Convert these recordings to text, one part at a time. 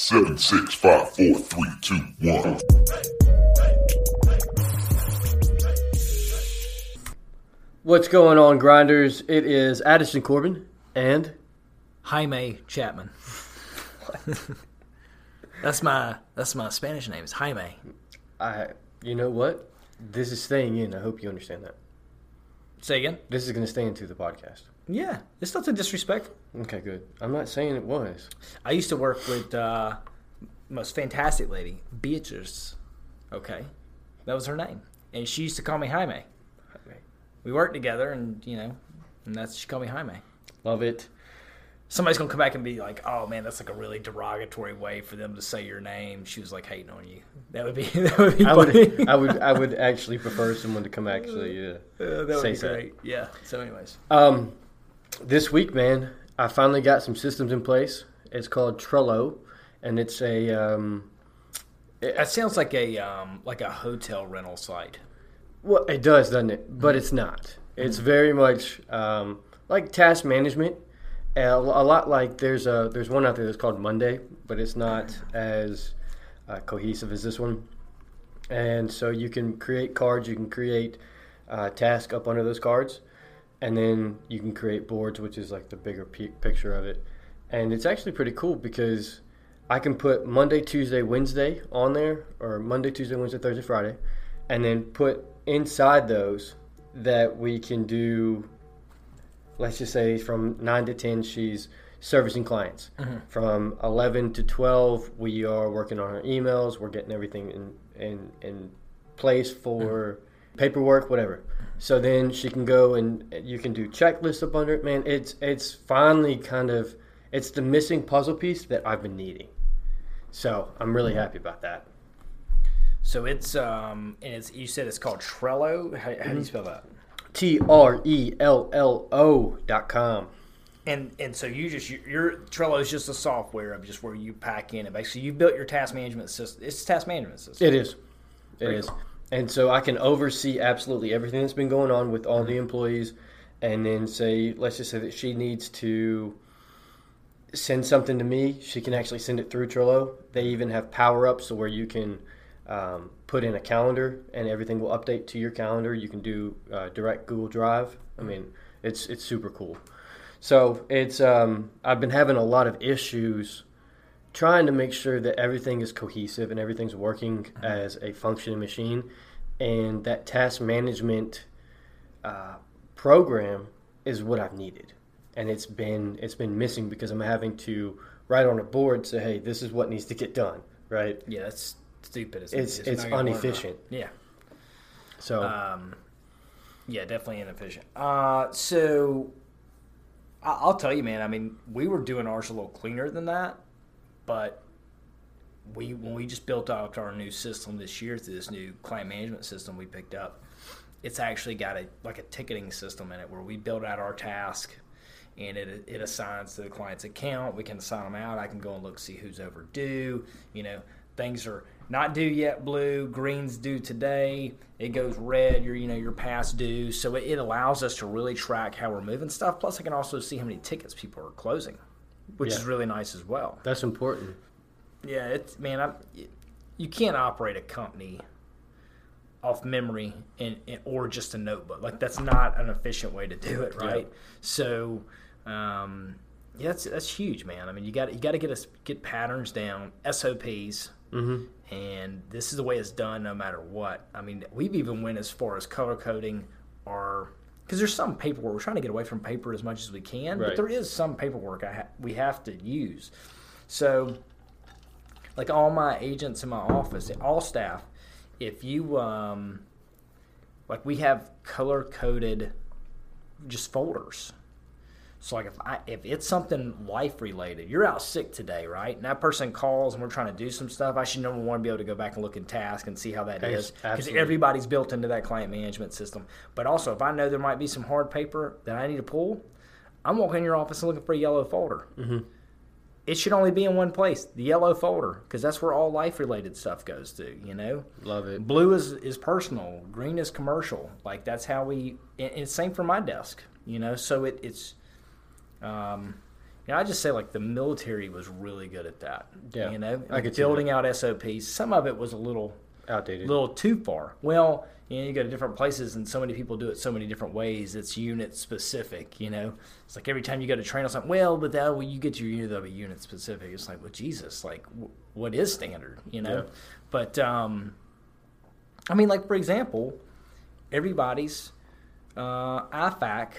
Seven, six, five, four, three, two, one. What's going on, grinders? It is Addison Corbin and Jaime Chapman. that's my that's my Spanish name. It's Jaime. I. You know what? This is staying in. I hope you understand that. Say again. This is going to stay into the podcast. Yeah, it's nothing disrespectful. Okay, good. I'm not saying it was. I used to work with uh, most fantastic lady, Beatrice. Okay, that was her name, and she used to call me Jaime. We worked together, and you know, and that's she called me Jaime. Love it. Somebody's gonna come back and be like, "Oh man, that's like a really derogatory way for them to say your name." She was like hating on you. That would be that would be I funny. would, I would, I would actually prefer someone to come actually uh, Uh, that would be great. Yeah. So, anyways, Um, this week, man, I finally got some systems in place. It's called Trello, and it's a um, that sounds like a um, like a hotel rental site. Well, it does, doesn't it? But it's not. It's very much um, like task management. A, a lot like there's a there's one out there that's called Monday, but it's not as uh, cohesive as this one. And so you can create cards, you can create uh, tasks up under those cards, and then you can create boards, which is like the bigger p- picture of it. And it's actually pretty cool because I can put Monday, Tuesday, Wednesday on there, or Monday, Tuesday, Wednesday, Thursday, Friday, and then put inside those that we can do. Let's just say from nine to ten, she's servicing clients. Mm-hmm. From eleven to twelve, we are working on our emails. We're getting everything in in in place for mm-hmm. paperwork, whatever. So then she can go and you can do checklists up under it. Man, it's it's finally kind of it's the missing puzzle piece that I've been needing. So I'm really happy about that. So it's um and it's you said it's called Trello. How, how do you spell that? T R E L L O dot com. And and so you just your, your Trello is just a software of just where you pack in and basically you built your task management system. It's a task management system. It is. It Very is. cool. And so I can oversee absolutely everything that's been going on with all the employees and then say let's just say that she needs to send something to me, she can actually send it through Trello. They even have power ups so where you can um, put in a calendar and everything will update to your calendar. You can do uh, direct Google Drive. I mean, it's it's super cool. So it's um, I've been having a lot of issues trying to make sure that everything is cohesive and everything's working as a functioning machine, and that task management uh, program is what I've needed, and it's been it's been missing because I'm having to write on a board say, hey, this is what needs to get done, right? Yeah, that's stupid. It's It's- it's not inefficient. Yeah. So Um, yeah, definitely inefficient. Uh, so I'll tell you, man. I mean, we were doing ours a little cleaner than that, but we when we just built out our new system this year through this new client management system we picked up, it's actually got a like a ticketing system in it where we build out our task. And it, it assigns to the client's account. We can assign them out. I can go and look see who's overdue. You know, things are not due yet blue green's due today it goes red you're you know you're past due so it, it allows us to really track how we're moving stuff plus i can also see how many tickets people are closing which Yeah. is really nice as well. That's important. yeah it's man I'm, you can't operate a company off memory and, and or just a notebook. Like that's not an efficient way to do it right? So um yeah that's that's huge man. I mean you got you got to get us get patterns down sops hmm and this is the way it's done no matter what. I mean, we've even went as far as color coding or because there's some paperwork. We're trying to get away from paper as much as we can, Right. but there is some paperwork I ha- we have to use. So, like all my agents in my office, all staff, if you um, like, we have color coded just folders. So like if I if it's something life related, you're out sick today, right? And that person calls and we're trying to do some stuff. I should number one be able to go back and look in task and see how that Yes, is because everybody's built into that client management system. But also, if I know there might be some hard paper that I need to pull, I'm walking in your office and looking for a yellow folder. Mm-hmm. It should only be in one place, the yellow folder, because that's where all life related stuff goes to. You know, Love it. blue is is personal, green is commercial. Like that's how we. And it's same for my desk. You know, so it, it's um, you know, I just say like the military was really good at that. Yeah, you know, I could building out SOPs. Some of it was a little Outdated. A little too far. Well, you know, you go to different places and so many people do it so many different ways. It's unit specific, you know. It's like every time you go to train on something, well, but that when you get to your unit, that'll be unit specific. It's like, well, Jesus, like, w- what is standard, you know? Yeah. But, um, I mean, like, for example, everybody's uh, IFAK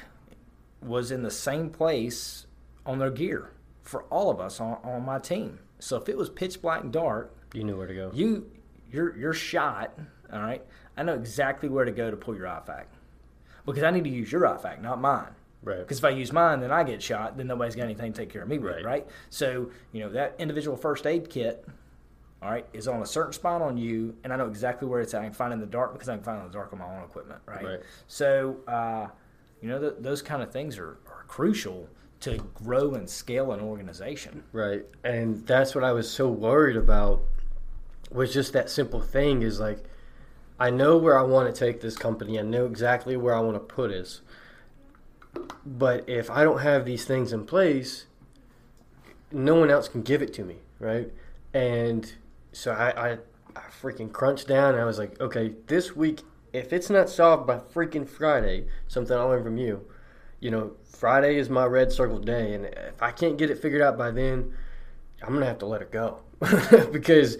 was in the same place on their gear for all of us on, on my team. So if it was pitch black and dark, you knew where to go. you you're you're shot. All right, I know exactly where to go to pull your IFAK because I need to use your IFAK, not mine. Right. Because if I use mine, then I get shot. Then nobody's got anything to take care of me with, Right. right? So you know that individual first aid kit, all right, is on a certain spot on you, and I know exactly where it's at. I can find it in the dark because I can find it in the dark on my own equipment, right? Right. So uh, you know th- those kind of things are, are crucial to grow and scale an organization. Right. And that's what I was so worried about was just that simple thing is like I know where I want to take this company. I know exactly where I want to put us. But if I don't have these things in place, no one else can give it to me, right? And so I, I, I freaking crunched down and I was like, okay, this week, if it's not solved by freaking Friday, something I learned from you, you know, Friday is my red circle day, and if I can't get it figured out by then, I'm gonna have to let it go because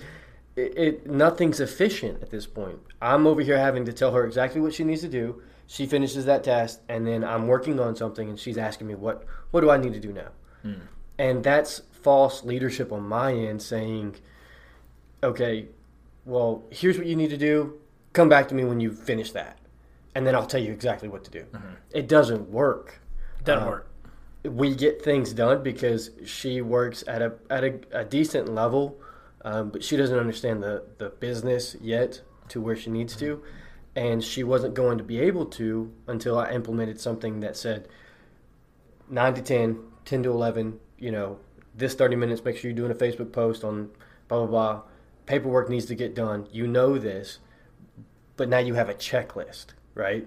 it, it nothing's efficient at this point. I'm over here having to tell her exactly what she needs to do. She finishes that task, and then I'm working on something, and she's asking me what what do I need to do now, hmm. and that's false leadership on my end, saying, okay, well, here's what you need to do. Come back to me when you finish that, and then I'll tell you exactly what to do. It doesn't work Doesn't Uh, work. we get things done because she works at a at a, a decent level, um, but she doesn't understand the the business yet to where she needs to, and she wasn't going to be able to until I implemented something that said nine to 10, 10 to eleven. You know, this thirty minutes. Make sure you're doing a Facebook post on blah blah blah. Paperwork needs to get done. You know this, but now you have a checklist, right?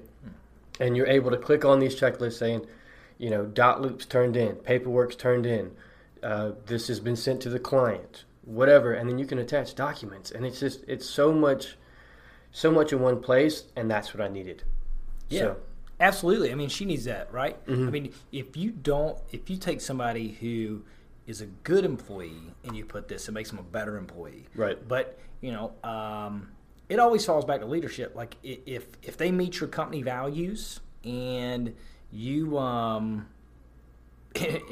And you're able to click on these checklists saying, you know, dotloops turned in, paperwork's turned in, uh, this has been sent to the client, whatever, and then you can attach documents, and it's just it's so much, so much in one place, and that's what I needed. Yeah, So, absolutely. I mean, she needs that, right? Mm-hmm. I mean, if you don't, if you take somebody who is a good employee and you put this, it makes them a better employee, Right. But you know, um, it always falls back to leadership. Like if if they meet your company values and you um.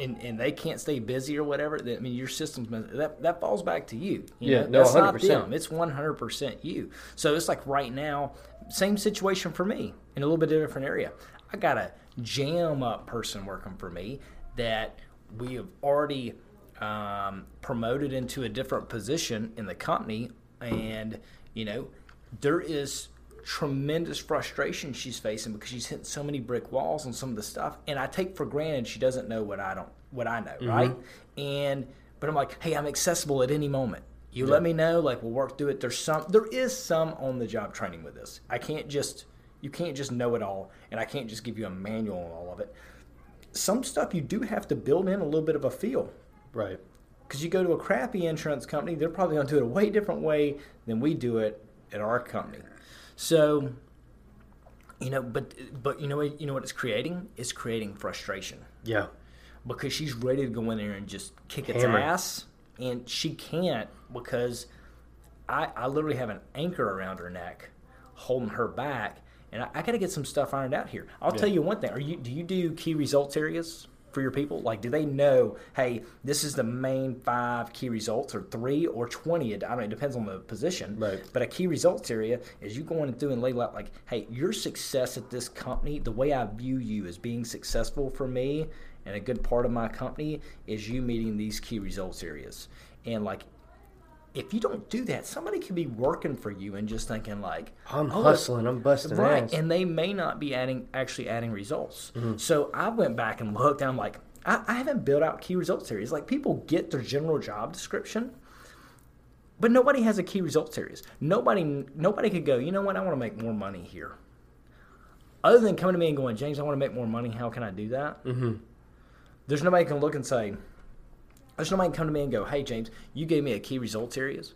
And, and they can't stay busy or whatever. I mean, your system's that that falls back to you. you Yeah, know? no, that's 100%. them. It's one hundred percent you. So it's like right now, same situation for me in a little bit different area. I got a jam up person working for me that we have already um, promoted into a different position in the company, and you know there is tremendous frustration she's facing because she's hitting so many brick walls on some of the stuff and I take for granted she doesn't know what I don't what I know, mm-hmm. right? And but I'm like, "Hey, I'm accessible at any moment. You let me know, like we'll work through it. There's some there is some on the job training with this. I can't just you can't just know it all and I can't just give you a manual on all of it. Some stuff you do have to build in a little bit of a feel right, because you go to a crappy insurance company, they're probably going to do it a way different way than we do it at our company. So, you know, but but you know what you know what it's creating? It's creating frustration yeah, because she's ready to go in there and just kick its Hammer. ass, and she can't because I I literally have an anchor around her neck, holding her back, and I, I got to get some stuff ironed out here. I'll tell you one thing: Are you do you do key results areas? For your people, like, do they know? Hey, this is the main five key results, or three, or twenty. It, I don't. know, It depends on the position. Right. But a key results area is you going through and label out like, hey, your success at this company, the way I view you as being successful for me and a good part of my company is you meeting these key results areas. And like if you don't do that, somebody could be working for you and just thinking like, I'm "Oh, hustling, I'm busting right ass. and they may not be adding actually adding results Mm-hmm. so i went back and looked and i'm like I, I haven't built out key results areas. like people get their general job description but nobody has a key results areas. nobody nobody could go you know what i want to make more money here other than coming to me and going james i want to make more money how can i do that mm-hmm. there's nobody can look and say There's nobody come to me and go, "Hey, James, you gave me a key results areas,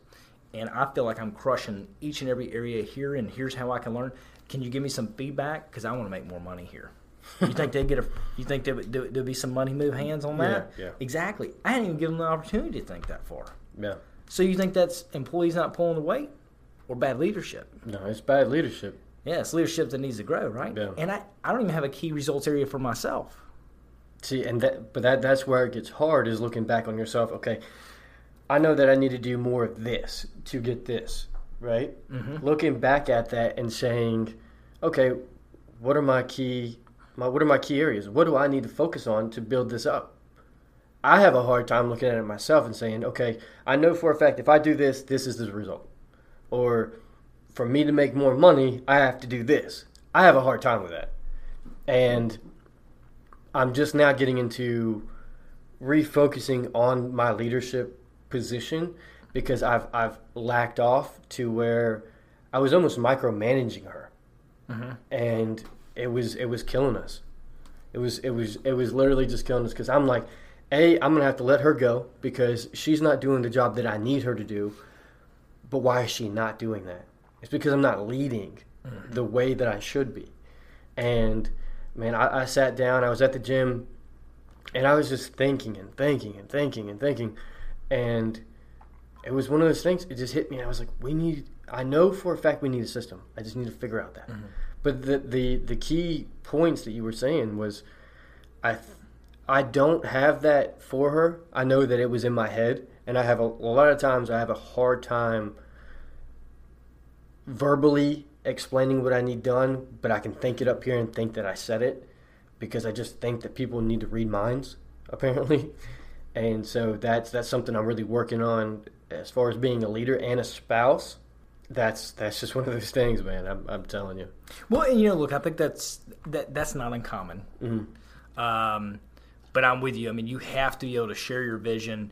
and I feel like I'm crushing each and every area here, and here's how I can learn. Can you give me some feedback? Because I want to make more money here." You think they get a? You think there there'll be some money move hands on that? Yeah, yeah. Exactly. I didn't even give them the opportunity to think that far. Yeah. So you think that's employees not pulling the weight, or bad leadership? No, it's bad leadership. Yeah, it's leadership that needs to grow, right? Yeah. And I, I don't even have a key results area for myself. See, and that, but that that's where it gets hard is looking back on yourself. Okay, I know that I need to do more of this to get this right. Mm-hmm. Looking back at that and saying, okay, what are my key, my what are my key areas? What do I need to focus on to build this up? I have a hard time looking at it myself and saying, okay, I know for a fact if I do this, this is the result, or for me to make more money, I have to do this. I have a hard time with that, and I'm just now getting into refocusing on my leadership position because I've I've lacked off to where I was almost micromanaging her, mm-hmm. and it was it was killing us. It was it was it was literally just killing us because I'm like, a I'm gonna have to let her go because she's not doing the job that I need her to do. But why is she not doing that? It's because I'm not leading mm. the way that I should be. And man, I, I sat down. I was at the gym, and I was just thinking and thinking and thinking and thinking, and it was one of those things. It just hit me. I was like, we need. I know for a fact we need a system. I just need to figure out that. Mm-hmm. But the the the key points that you were saying was, I th- I don't have that for her. I know that it was in my head, and I have a, a lot of times I have a hard time verbally explaining what I need done, but I can think it up here and think that I said it because I just think that people need to read minds apparently. And so that's that's something I'm really working on as far as being a leader and a spouse. That's that's just one of those things, man. I'm, I'm telling you. Well, and you know, look, I think that's that that's not uncommon. Um, but I'm with you. I mean, you have to be able to share your vision,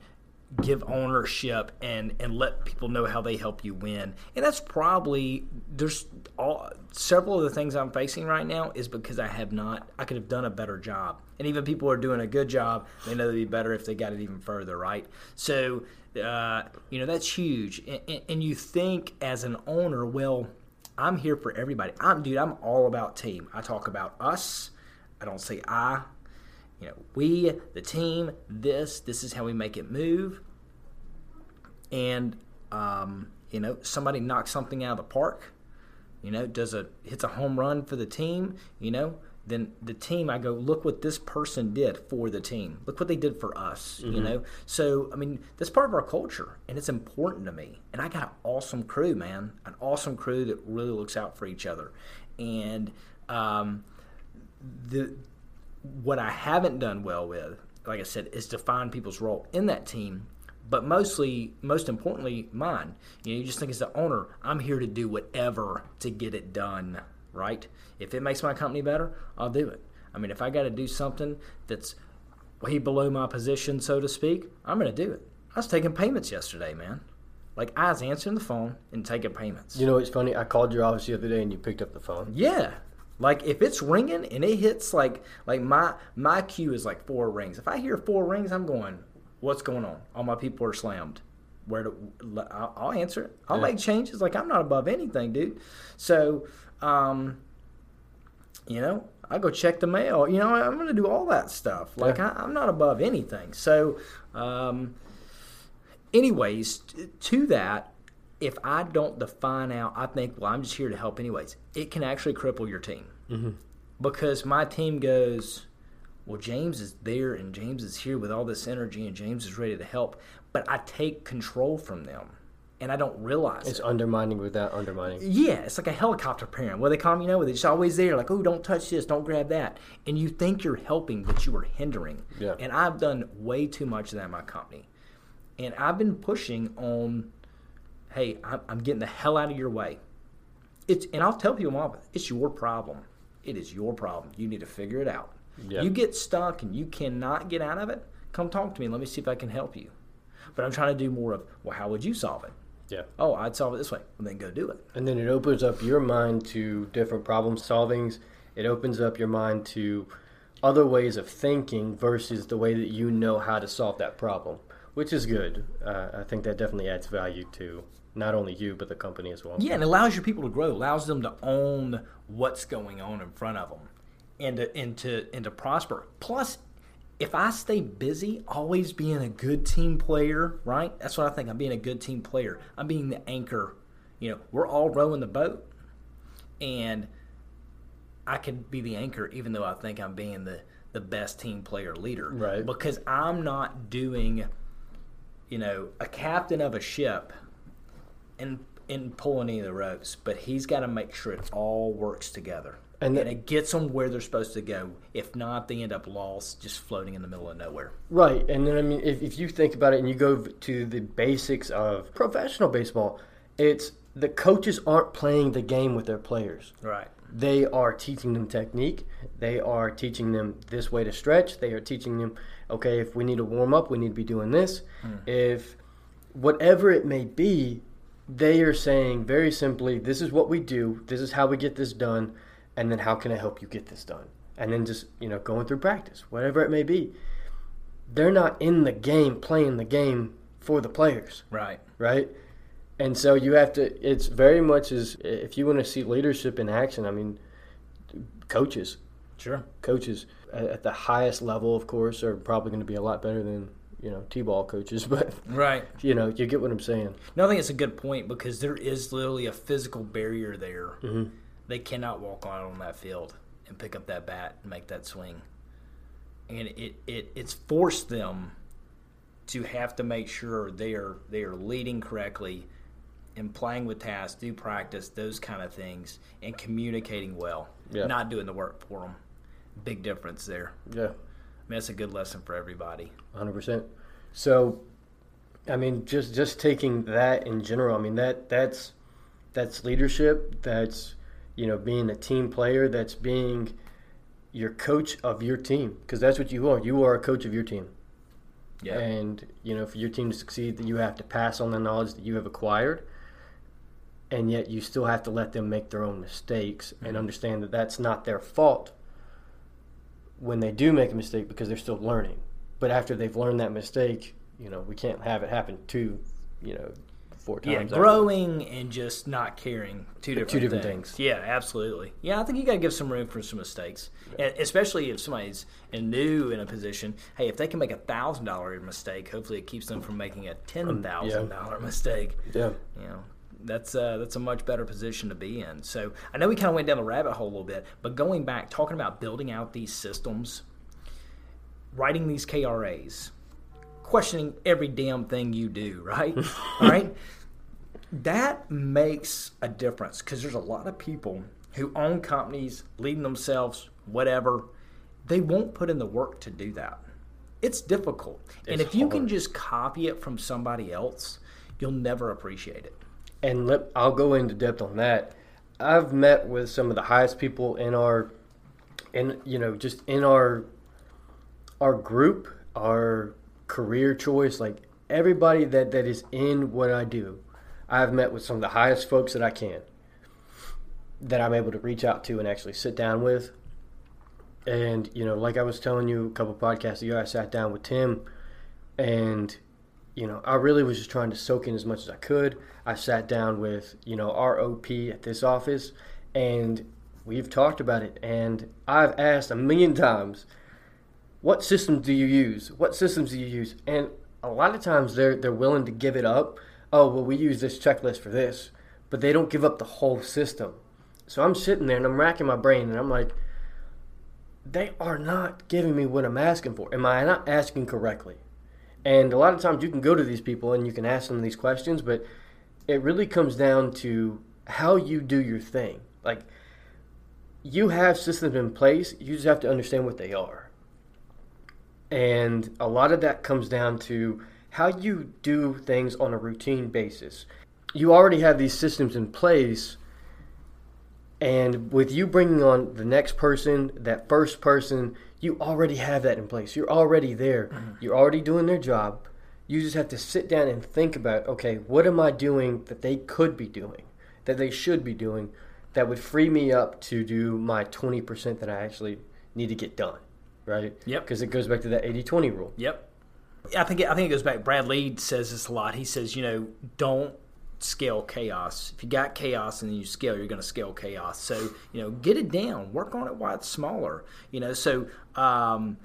give ownership, and and let people know how they help you win. And that's probably there's all several of the things I'm facing right now is because I have not. I could have done a better job. And even people who are doing a good job, they know they'd be better if they got it even further, right? So, uh, you know, that's huge. And, and, and you think as an owner, well, I'm here for everybody. I'm dude. I'm all about team. I talk about us. I don't say I. You know, we, the team. This. This is how we make it move. And um, you know, somebody knocks something out of the park. You know, does a hits a home run for the team. You know, then the team. I go look what this person did for the team. Look what they did for us. You know, so I mean, that's part of our culture, and it's important to me. And I got an awesome crew, man. An awesome crew that really looks out for each other. And um, the what I haven't done well with, like I said, is define people's role in that team. But mostly, most importantly, mine. You know, you just think as the owner, I'm here to do whatever to get it done. Right? If it makes my company better, I'll do it. I mean, if I got to do something that's way below my position, so to speak, I'm going to do it. I was taking payments yesterday, man. Like I was answering the phone and taking payments. You know, it's funny. I called your office the other day and you picked up the phone. Yeah. Like if it's ringing and it hits like like my my cue is like four rings. If I hear four rings, I'm going, what's going on? All my people are slammed. Where do I'll, I'll answer it. I'll Yeah. make changes. Like I'm not above anything, dude. So, um, you know, I go check the mail. You know, I'm gonna do all that stuff. Like Yeah. I, I'm not above anything. So, um, anyways, t- to that, if I don't define out, I think, well, I'm just here to help anyways. It can actually cripple your team Mm-hmm. because my team goes, well, James is there and James is here with all this energy and James is ready to help, but I take control from them and I don't realize It's it. undermining without undermining. Yeah, it's like a helicopter parent. Do they call them, you know, they're just always there, like, oh, don't touch this, don't grab that. And you think you're helping, but you are hindering. Yeah. And I've done way too much of that in my company. And I've been pushing on, hey, I'm, I'm getting the hell out of your way. It's And I'll tell people, Mom, it's your problem. It is your problem. You need to figure it out. Yeah. You get stuck and you cannot get out of it, come talk to me. Let me see if I can help you. But I'm trying to do more of, well, how would you solve it? Yeah. Oh, I'd solve it this way. And then go do it. And then it opens up your mind to different problem solvings. It opens up your mind to other ways of thinking versus the way that you know how to solve that problem. Which is good. Uh, I think that definitely adds value to not only you but the company as well. Yeah, and it allows your people to grow, allows them to own what's going on in front of them, and to and to and to prosper. Plus, if I stay busy, always being a good team player, right? That's what I think. I'm being a good team player. I'm being the anchor. You know, we're all rowing the boat, and I could be the anchor, even though I think I'm being the the best team player leader, Right. Because I'm not doing, you know, a captain of a ship and and pull any of the ropes, but he's got to make sure it all works together. And And, it gets them where they're supposed to go. If not, they end up lost, just floating in the middle of nowhere. Right, and then I mean, if, if you think about it and you go to the basics of professional baseball, it's the coaches aren't playing the game with their players. Right. They are teaching them technique. They are teaching them this way to stretch. They are teaching them, okay, if we need to warm up, we need to be doing this. Hmm. If whatever it may be, they are saying very simply, this is what we do, this is how we get this done, and then how can I help you get this done? And then just, you know, going through practice, whatever it may be. They're not in the game playing the game for the players Right. right? And so you have to. It's very much as if you want to see leadership in action. I mean, coaches, Sure. coaches at, at the highest level, of course, are probably going to be a lot better than you know t-ball coaches. But Right. you know, you get what I'm saying. No, I think it's a good point because there is literally a physical barrier there. Mhm. They cannot walk on on that field and pick up that bat and make that swing. And it, it it's forced them to have to make sure they are they are leading correctly and playing with tasks, do practice, those kind of things, and communicating well. Yeah. Not doing the work for them. Big difference there. Yeah, I mean, that's a good lesson for everybody. hundred percent. So, I mean, just just taking that in general. I mean that that's that's leadership. That's you know being a team player. That's being your coach of your team because that's what you are. You are a coach of your team. Yeah. And you know, for your team to succeed, that you have to pass on the knowledge that you have acquired, and yet you still have to let them make their own mistakes and mm-hmm. understand that that's not their fault when they do make a mistake because they're still learning. But after they've learned that mistake, you know, we can't have it happen two, you know, four times. Yeah, growing and just not caring. Two different, two different things. things. Yeah, absolutely. Yeah, I think you got to give some room for some mistakes, and especially if somebody's new in a position. Hey, if they can make a thousand dollar mistake, hopefully it keeps them from making a um, ten thousand dollar mistake. Yeah. You know, that's uh, that's a much better position to be in. So I know we kind of went down the rabbit hole a little bit, but going back, talking about building out these systems, writing these KRAs, questioning every damn thing you do, right? All right. That makes a difference because there's a lot of people who own companies, leading themselves, whatever. They won't put in the work to do that. It's difficult. and It's if you can just copy it from somebody else, you'll never appreciate it. And let, I'll go into depth on that. I've met with some of the highest people in our, in you know, just in our, our group, our career choice, like everybody that that is in what I do. I've met with some of the highest folks that I can, that I'm able to reach out to and actually sit down with. And you know, like I was telling you a couple podcasts ago, I sat down with Tim, and you know, I really was just trying to soak in as much as I could. I sat down with, you know, our OP at this office and we've talked about it. And I've asked a million times, what systems do you use? What systems do you use? And a lot of times they're, they're willing to give it up. Oh, well, we use this checklist for this, but they don't give up the whole system. So I'm sitting there and I'm racking my brain and I'm like, they are not giving me what I'm asking for. Am I not asking correctly? And a lot of times you can go to these people and you can ask them these questions, but it really comes down to how you do your thing. Like, you have systems in place, you just have to understand what they are. And a lot of that comes down to how you do things on a routine basis. You already have these systems in place, and with you bringing on the next person, that first person, you already have that in place. You're already there. Mm-hmm. You're already doing their job. You just have to sit down and think about, okay, what am I doing that they could be doing, that they should be doing, that would free me up to do my 20% that I actually need to get done, right? Yep. Because it goes back to that 80 20 rule. Yep. I think it, I think it goes back. Brad Lee says this a lot. He says, you know, don't scale chaos. If you got chaos and then you scale, you're going to scale chaos. So you know, get it down. Work on it while it's smaller. You know, so. Um,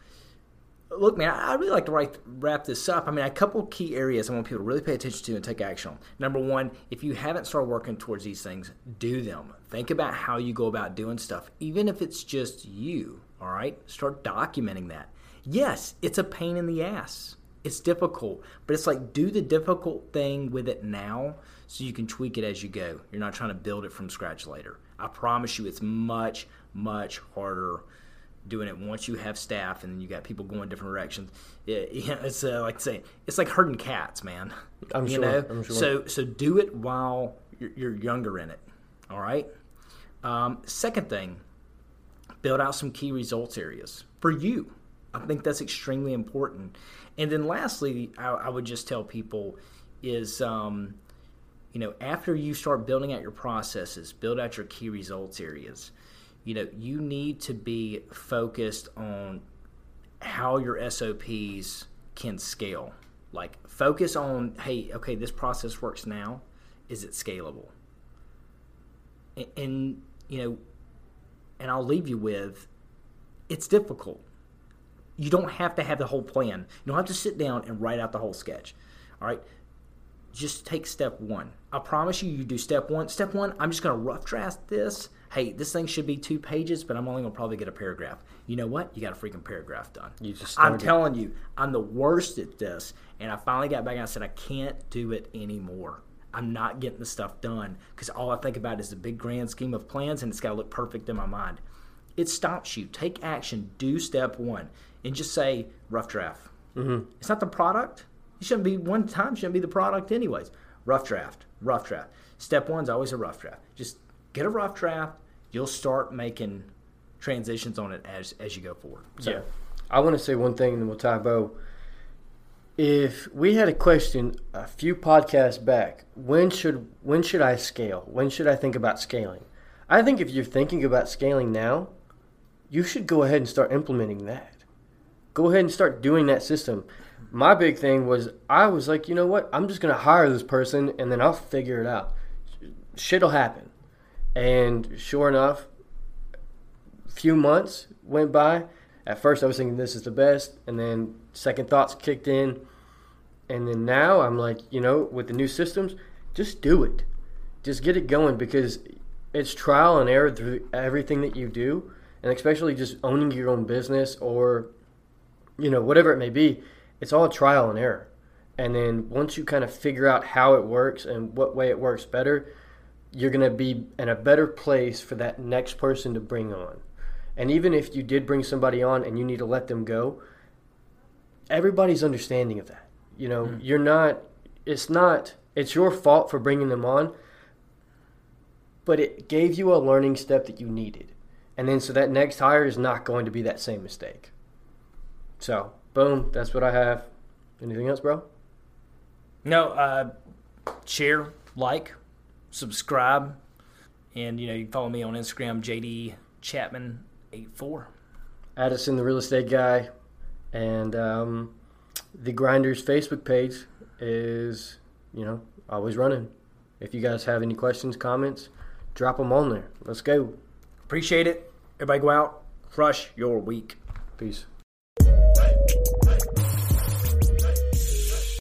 look, man, I really like to write, wrap this up. I mean, a couple key areas I want people to really pay attention to and take action on. Number one, if you haven't started working towards these things, do them. Think about how you go about doing stuff, even if it's just you. All right, start documenting that. Yes, it's a pain in the ass. It's difficult, but it's like do the difficult thing with it now so you can tweak it as you go. You're not trying to build it from scratch later. I promise you, it's much, much harder doing it once you have staff and then you got people going different directions. It, it's uh, like saying it's like herding cats, man. I'm you sure, know. I'm sure. So so do it while you're, you're younger in it. All right. Um, second thing, build out some key results areas for you. I think that's extremely important. And then lastly, I, I would just tell people is. Um, you know, after you start building out your processes, build out your key results areas you know, you need to be focused on how your SOPs can scale. Like, focus on, hey, okay, this process works now. Is it scalable? And, and you know, and I'll leave you with, it's difficult. You don't have to have the whole plan. You don't have to sit down and write out the whole sketch. All right just take step one. I promise you, you do step one. Step one, I'm just going to rough draft this. Hey, this thing should be two pages, but I'm only going to probably get a paragraph. You know what? You got a freaking paragraph done. You just I'm telling you, I'm the worst at this. And I finally got back and I said, I can't do it anymore. I'm not getting the stuff done because all I think about is the big grand scheme of plans and it's got to look perfect in my mind. It stops you. Take action. Do step one and just say rough draft. Mm-hmm. It's not the product. It shouldn't be one time shouldn't be the product anyways. Rough draft, rough draft. Step one's always a rough draft. Just get a rough draft. You'll start making transitions on it as as you go forward. So, Yeah. I want to say one thing, and then we'll tie bow. If we had a question a few podcasts back, when should when should I scale? When should I think about scaling? I think if you're thinking about scaling now, you should go ahead and start implementing that. Go ahead and start doing that system. My big thing was I was like, you know what? I'm just gonna hire this person and then I'll figure it out. Shit'll happen. And sure enough, few months went by. At first, I was thinking this is the best, and then second thoughts kicked in, and then now I'm like, you know, with the new systems, just do it, just get it going because it's trial and error through everything that you do, and especially just owning your own business or, you know, whatever it may be, it's all trial and error. And then once you kind of figure out how it works and what way it works better, you're going to be in a better place for that next person to bring on. And even if you did bring somebody on and you need to let them go, everybody's understanding of that. You know, hmm. you're not, it's not, it's your fault for bringing them on, but it gave you a learning step that you needed. And then so that next hire is not going to be that same mistake. So, boom, that's what I have. Anything else, bro? no, uh, share, like, subscribe, and you know you can follow me on Instagram, JD Chapman eight four. Addison, the real estate guy, and um, the Grinders Facebook page is, you know, always running. If you guys have any questions, comments, drop them on there. Let's go. Appreciate it. Everybody go out, crush your week. Peace.